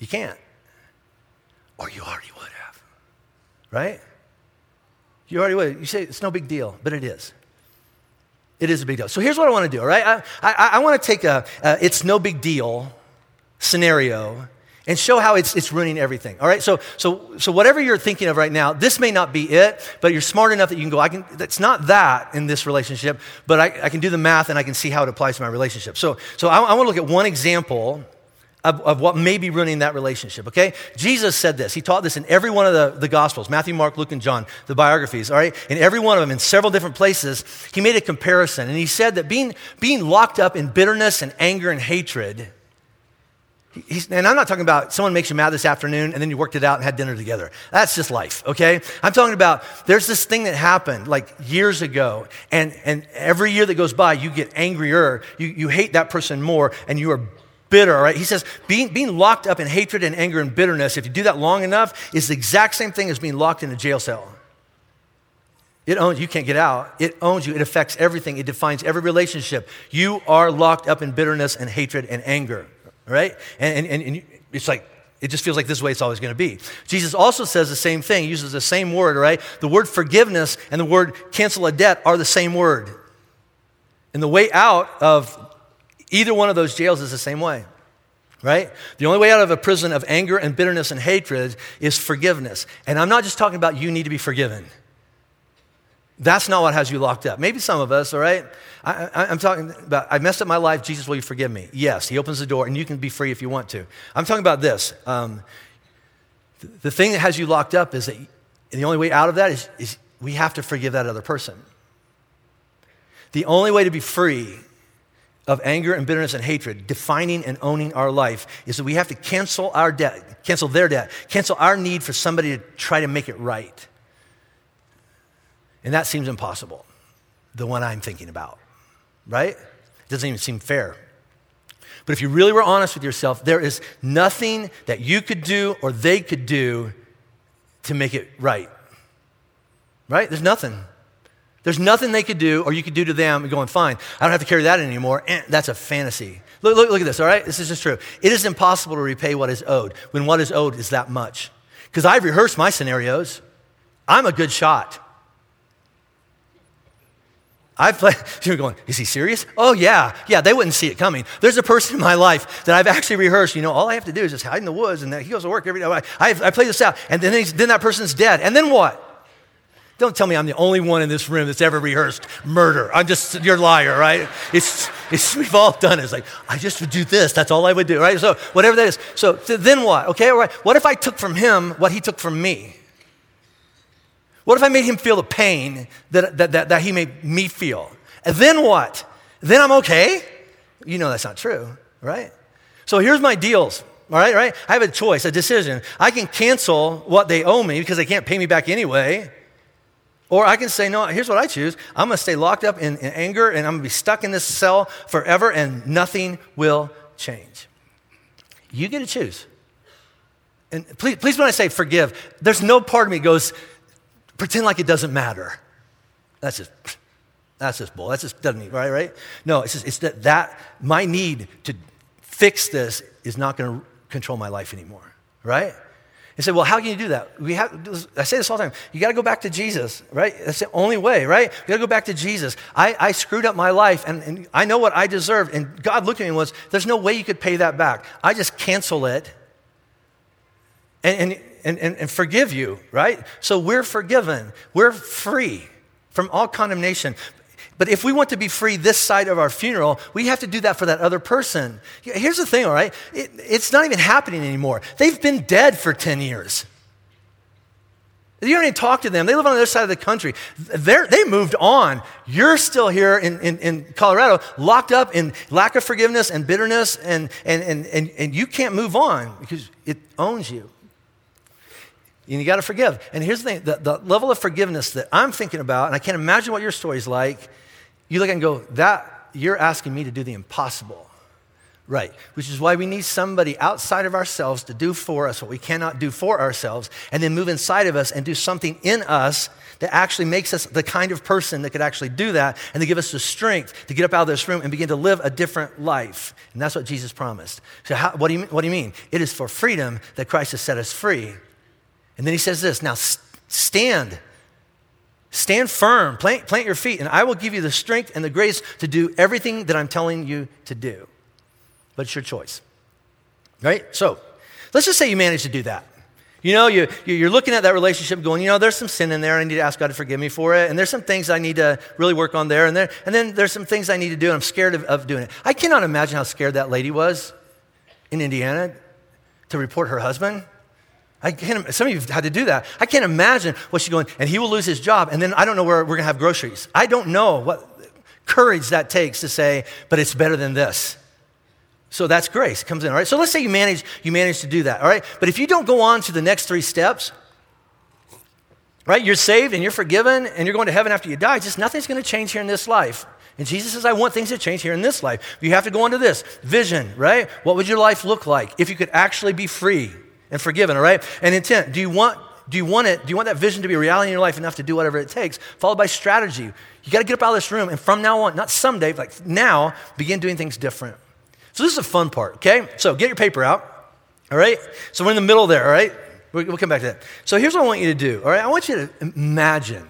You can't. Or you already would have. Right? You already would. You say it's no big deal, but it is. It is a big deal. So here's what I want to do, all right? I, I, I want to take a, a it's no big deal scenario and show how it's, it's ruining everything. All right, so, so, so whatever you're thinking of right now, this may not be it, but you're smart enough that you can go, I can, that's not that in this relationship, but I, I can do the math and I can see how it applies to my relationship. So, so I, I want to look at one example of, of, what may be ruining that relationship, okay? Jesus said this. He taught this in every one of the, the Gospels Matthew, Mark, Luke, and John, the biographies, all right? In every one of them, in several different places, he made a comparison. And he said that being, being locked up in bitterness and anger and hatred, He's, and I'm not talking about someone makes you mad this afternoon and then you worked it out and had dinner together. That's just life, okay? I'm talking about there's this thing that happened like years ago, and, and every year that goes by, you get angrier. You, you hate that person more, and you are bitter, right? He says being, being locked up in hatred and anger and bitterness, if you do that long enough, is the exact same thing as being locked in a jail cell. It owns you, can't get out. It owns you, it affects everything, it defines every relationship. You are locked up in bitterness and hatred and anger right? And, and, and it's like, it just feels like this way it's always going to be. Jesus also says the same thing, uses the same word, right? The word forgiveness and the word cancel a debt are the same word. And the way out of either one of those jails is the same way, right? The only way out of a prison of anger and bitterness and hatred is forgiveness. And I'm not just talking about you need to be forgiven. That's not what has you locked up. Maybe some of us, all right? I, am talking about, I messed up my life. Jesus, will you forgive me? Yes, he opens the door, and you can be free if you want to. I'm talking about this. Um, the thing that has you locked up is that the only way out of that is, is we have to forgive that other person. The only way to be free of anger and bitterness and hatred, defining and owning our life, is that we have to cancel our debt, cancel their debt, cancel our need for somebody to try to make it right. And that seems impossible, the one I'm thinking about, right? It doesn't even seem fair. But if you really were honest with yourself, there is nothing that you could do or they could do to make it right. Right? There's nothing. There's nothing they could do or you could do to them going, fine, I don't have to carry that anymore. That's a fantasy. Look, look, look at this, all right? This is just true. It is impossible to repay what is owed when what is owed is that much. Because I've rehearsed my scenarios. I'm a good shot. I've played, you're going, is he serious? Oh, yeah. Yeah, they wouldn't see it coming. There's a person in my life that I've actually rehearsed. You know, all I have to do is just hide in the woods, and he goes to work every day. I, I, I play this out, and then, then that person's dead. And then what? Don't tell me I'm the only one in this room that's ever rehearsed murder. I'm just, you're a liar, right? It's, it's, we've all done it. It's like, I just would do this. That's all I would do, right? So, whatever that is. So, then what? Okay, all right. What if I took from him what he took from me? What if I made him feel the pain that, that, that, that he made me feel? And then what? Then I'm okay? You know that's not true, right? So here's my deals. All right, right? I have a choice, a decision. I can cancel what they owe me because they can't pay me back anyway. Or I can say, no, here's what I choose. I'm going to stay locked up in, in anger and I'm going to be stuck in this cell forever and nothing will change. You get to choose. And please, please, when I say forgive, there's no part of me goes, pretend like it doesn't matter. That's just, that's just bull. That's just doesn't mean, right, right? No, it's just, it's that, that my need to fix this is not going to control my life anymore, right? And say, well, how can you do that? We have, I say this all the time. You got to go back to Jesus, right? That's the only way, right? You got to go back to Jesus. I, I screwed up my life, and, and I know what I deserved. And God looked at me and was, there's no way you could pay that back. I just cancel it. And and, and, and forgive you, right? So we're forgiven. We're free from all condemnation. But if we want to be free this side of our funeral, we have to do that for that other person. Here's the thing, all right? It, it's not even happening anymore. They've been dead for 10 years. You don't even talk to them. They live on the other side of the country. They're, they moved on. You're still here in, in, in, Colorado, locked up in lack of forgiveness and bitterness, and, and, and, and, and you can't move on because it owns you. And you got to forgive. And here's the thing the, the, level of forgiveness that I'm thinking about, and I can't imagine what your story's like. You look and go, that, you're asking me to do the impossible. right. Which is why we need somebody outside of ourselves to do for us what we cannot do for ourselves, and then move inside of us and do something in us that actually makes us the kind of person that could actually do that and to give us the strength to get up out of this room and begin to live a different life. And that's what Jesus promised. So, how, what, do you, what do you mean? It is for freedom that Christ has set us free. And then he says this now stand. Stand firm, plant, plant your feet, and I will give you the strength and the grace to do everything that I'm telling you to do. But it's your choice. Right? So, let's just say you manage to do that. You know, you, you're looking at that relationship going, you know, there's some sin in there. I need to ask God to forgive me for it. And there's some things I need to really work on there. And, there, and then there's some things I need to do, and I'm scared of, of doing it. I cannot imagine how scared that lady was in Indiana to report her husband. I can't, some of you have had to do that. I can't imagine what she's going, and he will lose his job, and then I don't know where we're going to have groceries. I don't know what courage that takes to say, but it's better than this. So that's grace comes in, all right? So let's say you manage, you manage to do that, all right? But if you don't go on to the next three steps, right? You're saved and you're forgiven and you're going to heaven after you die. Just nothing's going to change here in this life. And Jesus says, I want things to change here in this life. You have to go on to this vision, right? What would your life look like if you could actually be free and forgiven, all right? And intent. Do you want do you want it? Do you want that vision to be reality in your life enough to do whatever it takes? Followed by strategy. You got to get up out of this room and from now on, not someday, like now, begin doing things different. So this is a fun part, okay? So get your paper out, all right? So we're in the middle there, all right? We'll come back to that. So here's what I want you to do, all right? I want you to imagine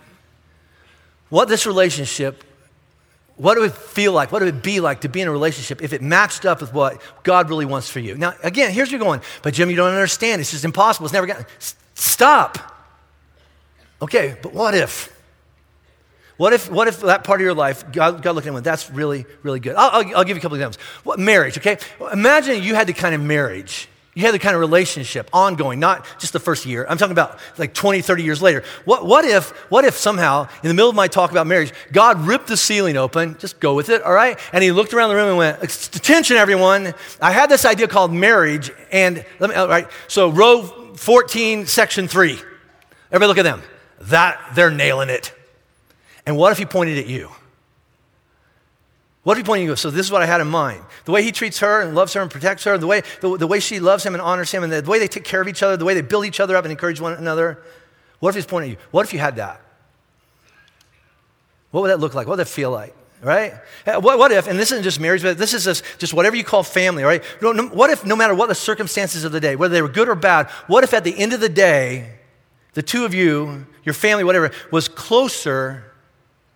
what this relationship, what would it feel like, what would it be like to be in a relationship if it matched up with what God really wants for you. Now, again, here's you're going, but Jim, you don't understand. It's just impossible. It's never going to. Stop. Okay, but what if? What if, what if that part of your life, God, God looking at it, that's really, really good? I'll, I'll, I'll give you a couple examples. What, marriage, okay? Imagine you had the kind of marriage, you had the kind of relationship ongoing, not just the first year. I'm talking about like 20, 30 years later. What, what, if, what if somehow, in the middle of my talk about marriage, God ripped the ceiling open, just go with it, all right? And he looked around the room and went, Attention, everyone. I had this idea called marriage, and let me, all right, so row 14, section 3. Everybody look at them. That, they're nailing it. And what if he pointed at you? What if he pointed at you? So this is what I had in mind. The way he treats her and loves her and protects her, the way, the, the way she loves him and honors him, and the, the way they take care of each other, the way they build each other up and encourage one another. What if he's pointing at you? What if you had that? What would that look like? What would that feel like? Right? Eh, what, what if, and this isn't just marriage, but this is just, just whatever you call family, right? What if, no matter what the circumstances of the day, whether they were good or bad, what if at the end of the day, the two of you, your family, whatever, was closer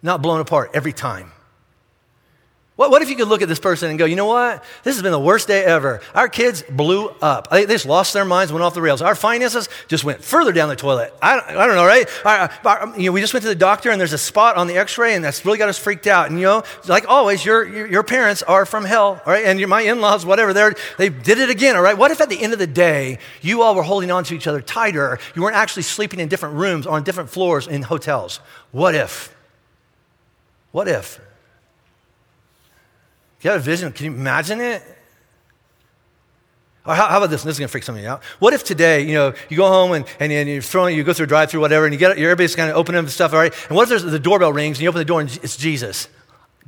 not blown apart every time. What, what if you could look at this person and go, you know what? This has been the worst day ever. Our kids blew up. They, just lost their minds, went off the rails. Our finances just went further down the toilet. I, I don't know, right? Our, our, you know, we just went to the doctor and there's a spot on the x ray and that's really got us freaked out. And, you know, like always, your, your, your parents are from hell, all right? And your, my in laws, whatever, they they did it again, all right? What if at the end of the day, you all were holding on to each other tighter? You weren't actually sleeping in different rooms on different floors in hotels? What if? What if? You have a vision? Can you imagine it? Or how, how, about this? This is going to freak some of you out. What if today, you know, you go home and, and, and you're throwing, you go through a drive through whatever, and you get, your everybody's kind of opening up stuff, all right? And what if the doorbell rings and you open the door and it's Jesus?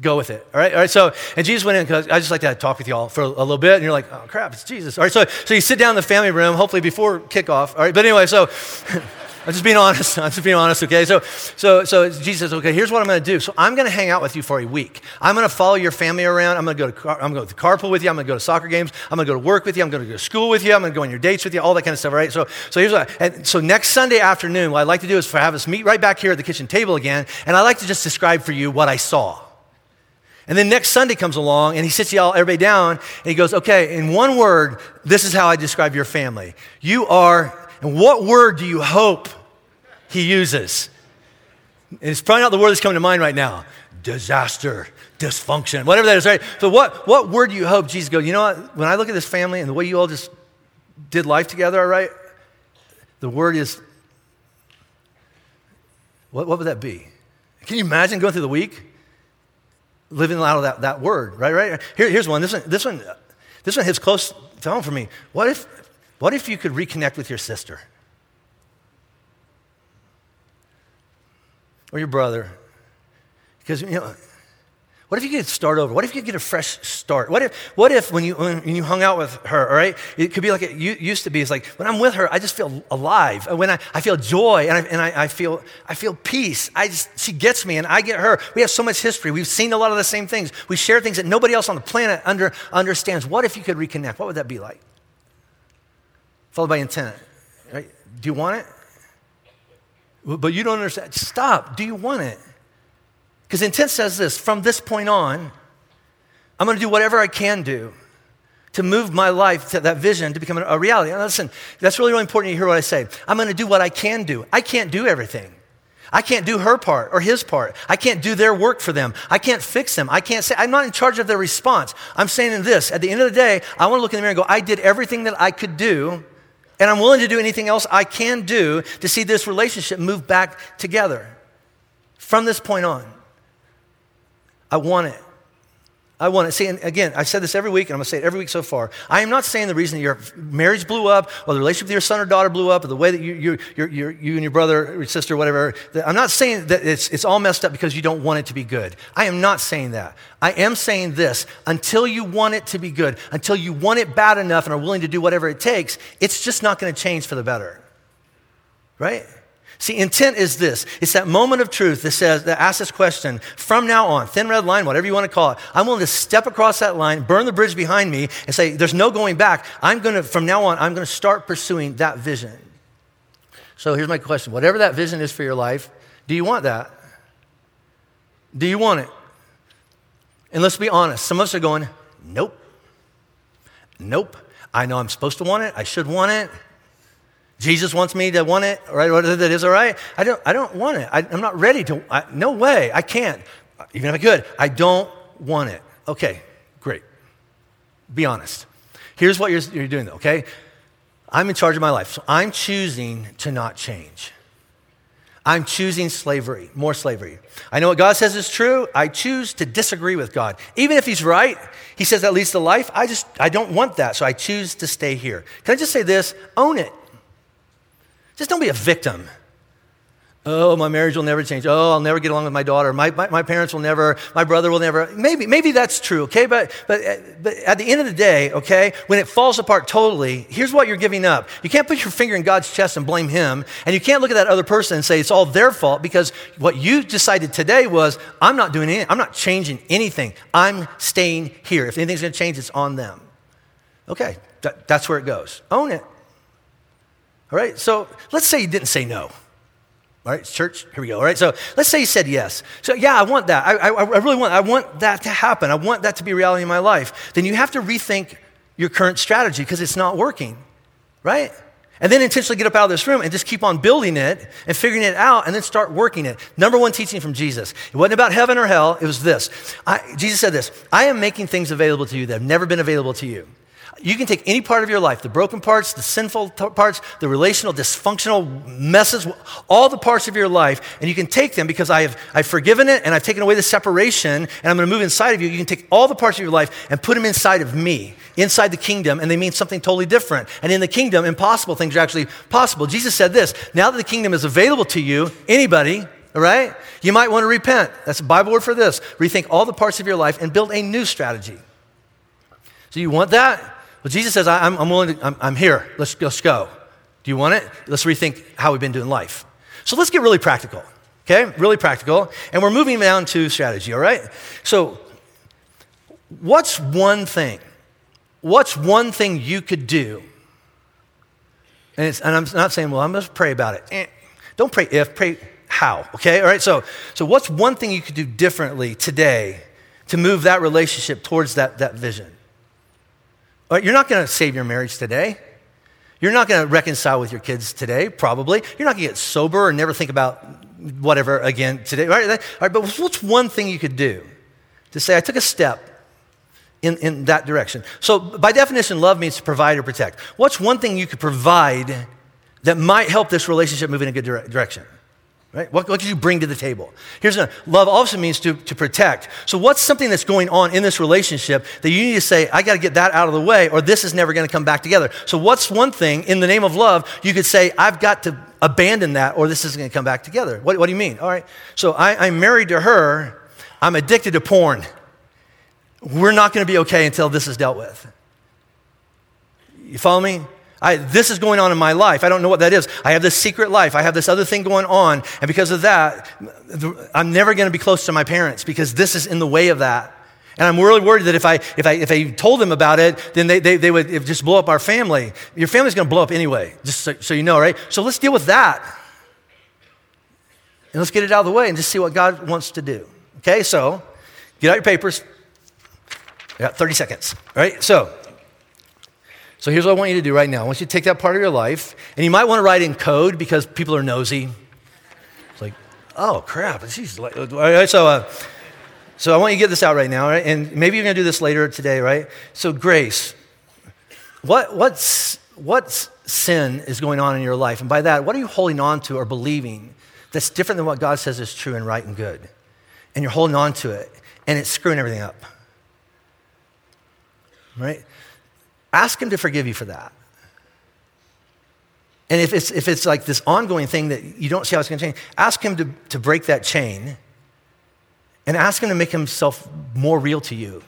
Go with it, all right? All right, so, and Jesus went in because I just like to talk with y'all for a, a little bit, and you're like, oh crap, it's Jesus. All right, so, so you sit down in the family room, hopefully before kickoff, all right? But anyway, so, I'm just being honest. I'm just being honest, okay? So, so, so Jesus says, okay, here's what I'm going to do. So I'm going to hang out with you for a week. I'm going to follow your family around. I'm going to go to, car, I'm going to carpool with you. I'm going to go to soccer games. I'm going to go to work with you. I'm going to go to school with you. I'm going to go on your dates with you, all that kind of stuff, right? So, so here's what, and so next Sunday afternoon, what I'd like to do is have us meet right back here at the kitchen table again, and I'd like to just describe for you what I saw. And then next Sunday comes along and he sits y'all everybody down and he goes, okay, in one word, this is how I describe your family. You are, and what word do you hope he uses. And it's probably not the word that's coming to mind right now disaster, dysfunction, whatever that is, right? So, what, what word do you hope Jesus go, you know what? When I look at this family and the way you all just did life together, all right? The word is, what, what would that be? Can you imagine going through the week living out of that, that word, right? Right? Here, here's one. This one, this one, this one hits close to home for me. What if, what if you could reconnect with your sister? Or your brother. Because, you know, What if you could start over? What if you could get a fresh start? What if, what if when, you, when you hung out with her, all right, it could be like it used to be. It's like when I'm with her, I just feel alive. When I, I feel joy and, I, and I, I, feel, I feel peace. I just, she gets me and I get her. We have so much history. We've seen a lot of the same things. We share things that nobody else on the planet under, understands. What if you could reconnect? What would that be like? Followed by intent. Right? Do you want it? But you don't understand. Stop. Do you want it? Because intent says this from this point on, I'm going to do whatever I can do to move my life to that vision to become a reality. Listen, that's really, really important you hear what I say. I'm going to do what I can do. I can't do everything. I can't do her part or his part. I can't do their work for them. I can't fix them. I can't say, I'm not in charge of their response. I'm saying this at the end of the day, I want to look in the mirror and go, I did everything that I could do, and I'm willing to do anything else I can do to see this relationship move back together from this point on. I want it. I want it. See, and again, I said this every week, and I'm going to say it every week so far. I am not saying the reason your marriage blew up, or the relationship with your son or daughter blew up, or the way that you, you, you, you and your brother or sister, whatever. I'm not saying that it's, it's all messed up because you don't want it to be good. I am not saying that. I am saying this until you want it to be good, until you want it bad enough and are willing to do whatever it takes, it's just not going to change for the better. Right? See, intent is this. It's that moment of truth that says, that asks this question, from now on, thin red line, whatever you want to call it, I'm willing to step across that line, burn the bridge behind me, and say, there's no going back. I'm going to, from now on, I'm going to start pursuing that vision. So here's my question. Whatever that vision is for your life, do you want that? Do you want it? And let's be honest. Some of us are going, nope. Nope. I know I'm supposed to want it. I should want it. Jesus wants me to want it, right? That is, all right? I don't, I don't want it. I, am not ready to. I, no way. I can't. Even if I could, I don't want it. Okay, great. Be honest. Here's what you're, you're doing, though, okay? I'm in charge of my life, so I'm choosing to not change. I'm choosing slavery, more slavery. I know what God says is true. I choose to disagree with God. Even if He's right, He says that leads to life. I just, I don't want that, so I choose to stay here. Can I just say this? Own it. Just don't be a victim. Oh, my marriage will never change. Oh, I'll never get along with my daughter. My, my, my, parents will never, my brother will never. Maybe, maybe that's true, okay? But, but, but at the end of the day, okay, when it falls apart totally, here's what you're giving up. You can't put your finger in God's chest and blame Him. And you can't look at that other person and say it's all their fault because what you decided today was, I'm not doing anything. I'm not changing anything. I'm staying here. If anything's going to change, it's on them. Okay, that, that's where it goes. Own it. All right, so let's say you didn't say no. All right, church, here we go. All right, so let's say you said yes. So, yeah, I want that. I, I, I really want, I want that to happen. I want that to be reality in my life. Then you have to rethink your current strategy because it's not working, right? And then intentionally get up out of this room and just keep on building it and figuring it out and then start working it. Number one teaching from Jesus. It wasn't about heaven or hell, it was this. I, Jesus said this I am making things available to you that have never been available to you. You can take any part of your life, the broken parts, the sinful t- parts, the relational, dysfunctional messes, all the parts of your life, and you can take them because I have I've forgiven it and I've taken away the separation and I'm going to move inside of you. You can take all the parts of your life and put them inside of me, inside the kingdom, and they mean something totally different. And in the kingdom, impossible things are actually possible. Jesus said this now that the kingdom is available to you, anybody, all right, you might want to repent. That's a Bible word for this. Rethink all the parts of your life and build a new strategy. So you want that? Well, Jesus says, I'm, I'm willing to, I'm, I'm here. Let's, let's go. Do you want it? Let's rethink how we've been doing life. So let's get really practical, okay? Really practical. And we're moving down to strategy, all right? So, what's one thing? What's one thing you could do? And, and I'm not saying, well, I'm going to pray about it. Eh, don't pray if, pray how, okay? All right, so, so what's one thing you could do differently today to move that relationship towards that, that vision? You're not going to save your marriage today. You're not going to reconcile with your kids today, probably. You're not going to get sober and never think about whatever again today. Right? All right, but what's one thing you could do to say, I took a step in, in that direction? So, by definition, love means to provide or protect. What's one thing you could provide that might help this relationship move in a good dire- direction? Right? What, what could you bring to the table? Here's a love also means to, to protect. So, what's something that's going on in this relationship that you need to say, I got to get that out of the way, or this is never going to come back together? So, what's one thing in the name of love you could say, I've got to abandon that, or this isn't going to come back together? What, what do you mean? All right. So, I, I'm married to her, I'm addicted to porn. we're not going to be okay until this is dealt with. You follow me? I, this is going on in my life. I don't know what that is. I have this secret life. I have this other thing going on. And because of that, I'm never going to be close to my parents because this is in the way of that. And I'm really worried that if I, if I, if I told them about it, then they, they, they would just blow up our family. Your family's going to blow up anyway, just so, so you know, right? So let's deal with that. And let's get it out of the way and just see what God wants to do. Okay, so get out your papers. You got 30 seconds, right? So, so here's what I want you to do right now. I want you to take that part of your life, and you might want to write in code because people are nosy. It's like, oh crap, right, so, uh, so I want you to get this out right now, right? And maybe you're going to do this later today, right? So grace, what what's what sin is going on in your life, and by that, what are you holding on to or believing that's different than what God says is true and right and good, and you're holding on to it, and it's screwing everything up, right? Ask Him to forgive you for that. And if it's, if it's like this ongoing thing that you don't see how it's going to change, ask Him to, to break that chain and ask Him to make Himself more real to you.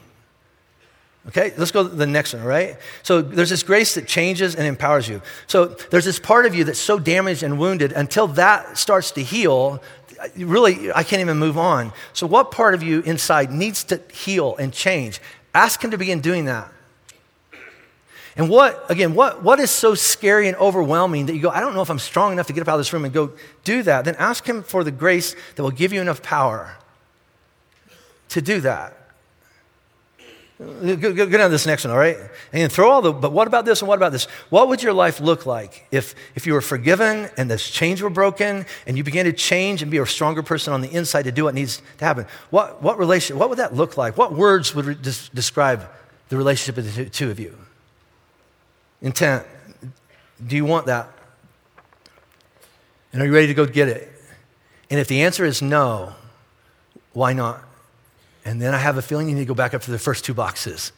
Okay, let's go to the next one, right? So there's this grace that changes and empowers you. So there's this part of you that's so damaged and wounded until that starts to heal, really, I can't even move on. So, what part of you inside needs to heal and change? Ask Him to begin doing that. And what, again, what, what is so scary and overwhelming that you go, I don't know if I'm strong enough to get up out of this room and go do that? Then ask Him for the grace that will give you enough power to do that. Go, go, go down to this next one, all right? And throw all the, but what about this and what about this? What would your life look like if, if you were forgiven and this chains were broken and you began to change and be a stronger person on the inside to do what needs to happen? What, what relation, what would that look like? What words would re- describe the relationship of the two of you? Intent. Do you want that? And are you ready to go get it? And if the answer is no, why not? And then I have a feeling you need to go back up to the first two boxes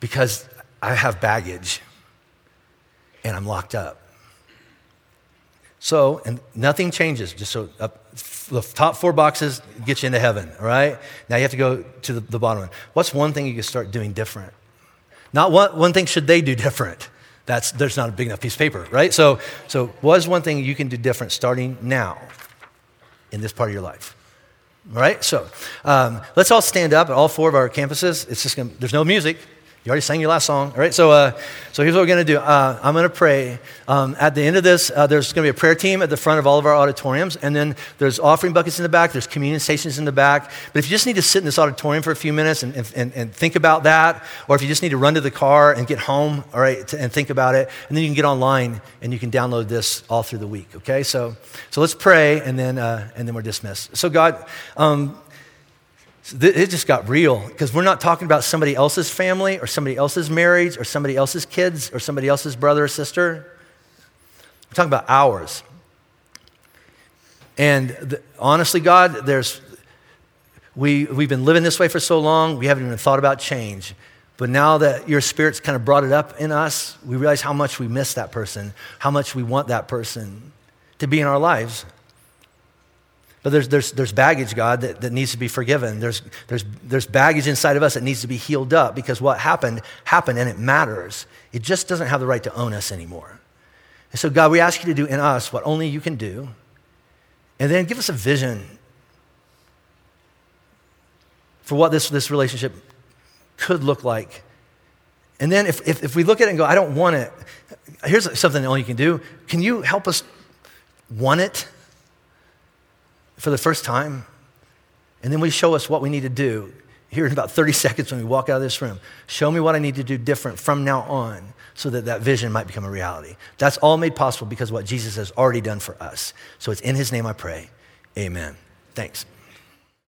because I have baggage and I'm locked up. So, and nothing changes. Just so up, the top four boxes get you into heaven, all right? Now you have to go to the, the bottom one. What's one thing you can start doing different? Not one, one thing should they do different. That's, there's not a big enough piece of paper, right? So, so what is one thing you can do different starting now in this part of your life? All right, so um, let's all stand up at all four of our campuses. It's just gonna, there's no music. You already sang your last song. All right, so, uh, so here's what we're going to do. Uh, I'm going to pray. Um, at the end of this, uh, there's going to be a prayer team at the front of all of our auditoriums, and then there's offering buckets in the back, there's communion stations in the back. But if you just need to sit in this auditorium for a few minutes and, and, and think about that, or if you just need to run to the car and get home, all right, to, and think about it, and then you can get online and you can download this all through the week, okay? So, so let's pray, and then, uh, and then we're dismissed. So, God, um, it just got real because we're not talking about somebody else's family or somebody else's marriage or somebody else's kids or somebody else's brother or sister. We're talking about ours. And honestly, God, there's, we, we've been living this way for so long, we haven't even thought about change. But now that your spirit's kind of brought it up in us, we realize how much we miss that person, how much we want that person to be in our lives. But there's, there's, there's baggage, God, that, that needs to be forgiven. There's, there's, there's baggage inside of us that needs to be healed up because what happened, happened and it matters. It just doesn't have the right to own us anymore. And so, God, we ask you to do in us what only you can do. And then give us a vision for what this, this relationship could look like. And then if, if, if we look at it and go, I don't want it, here's something only you can do. Can you help us want it? For the first time. And then we show us what we need to do here in about 30 seconds when we walk out of this room. Show me what I need to do different from now on so that that vision might become a reality. That's all made possible because what Jesus has already done for us. So it's in his name I pray. Amen. Thanks.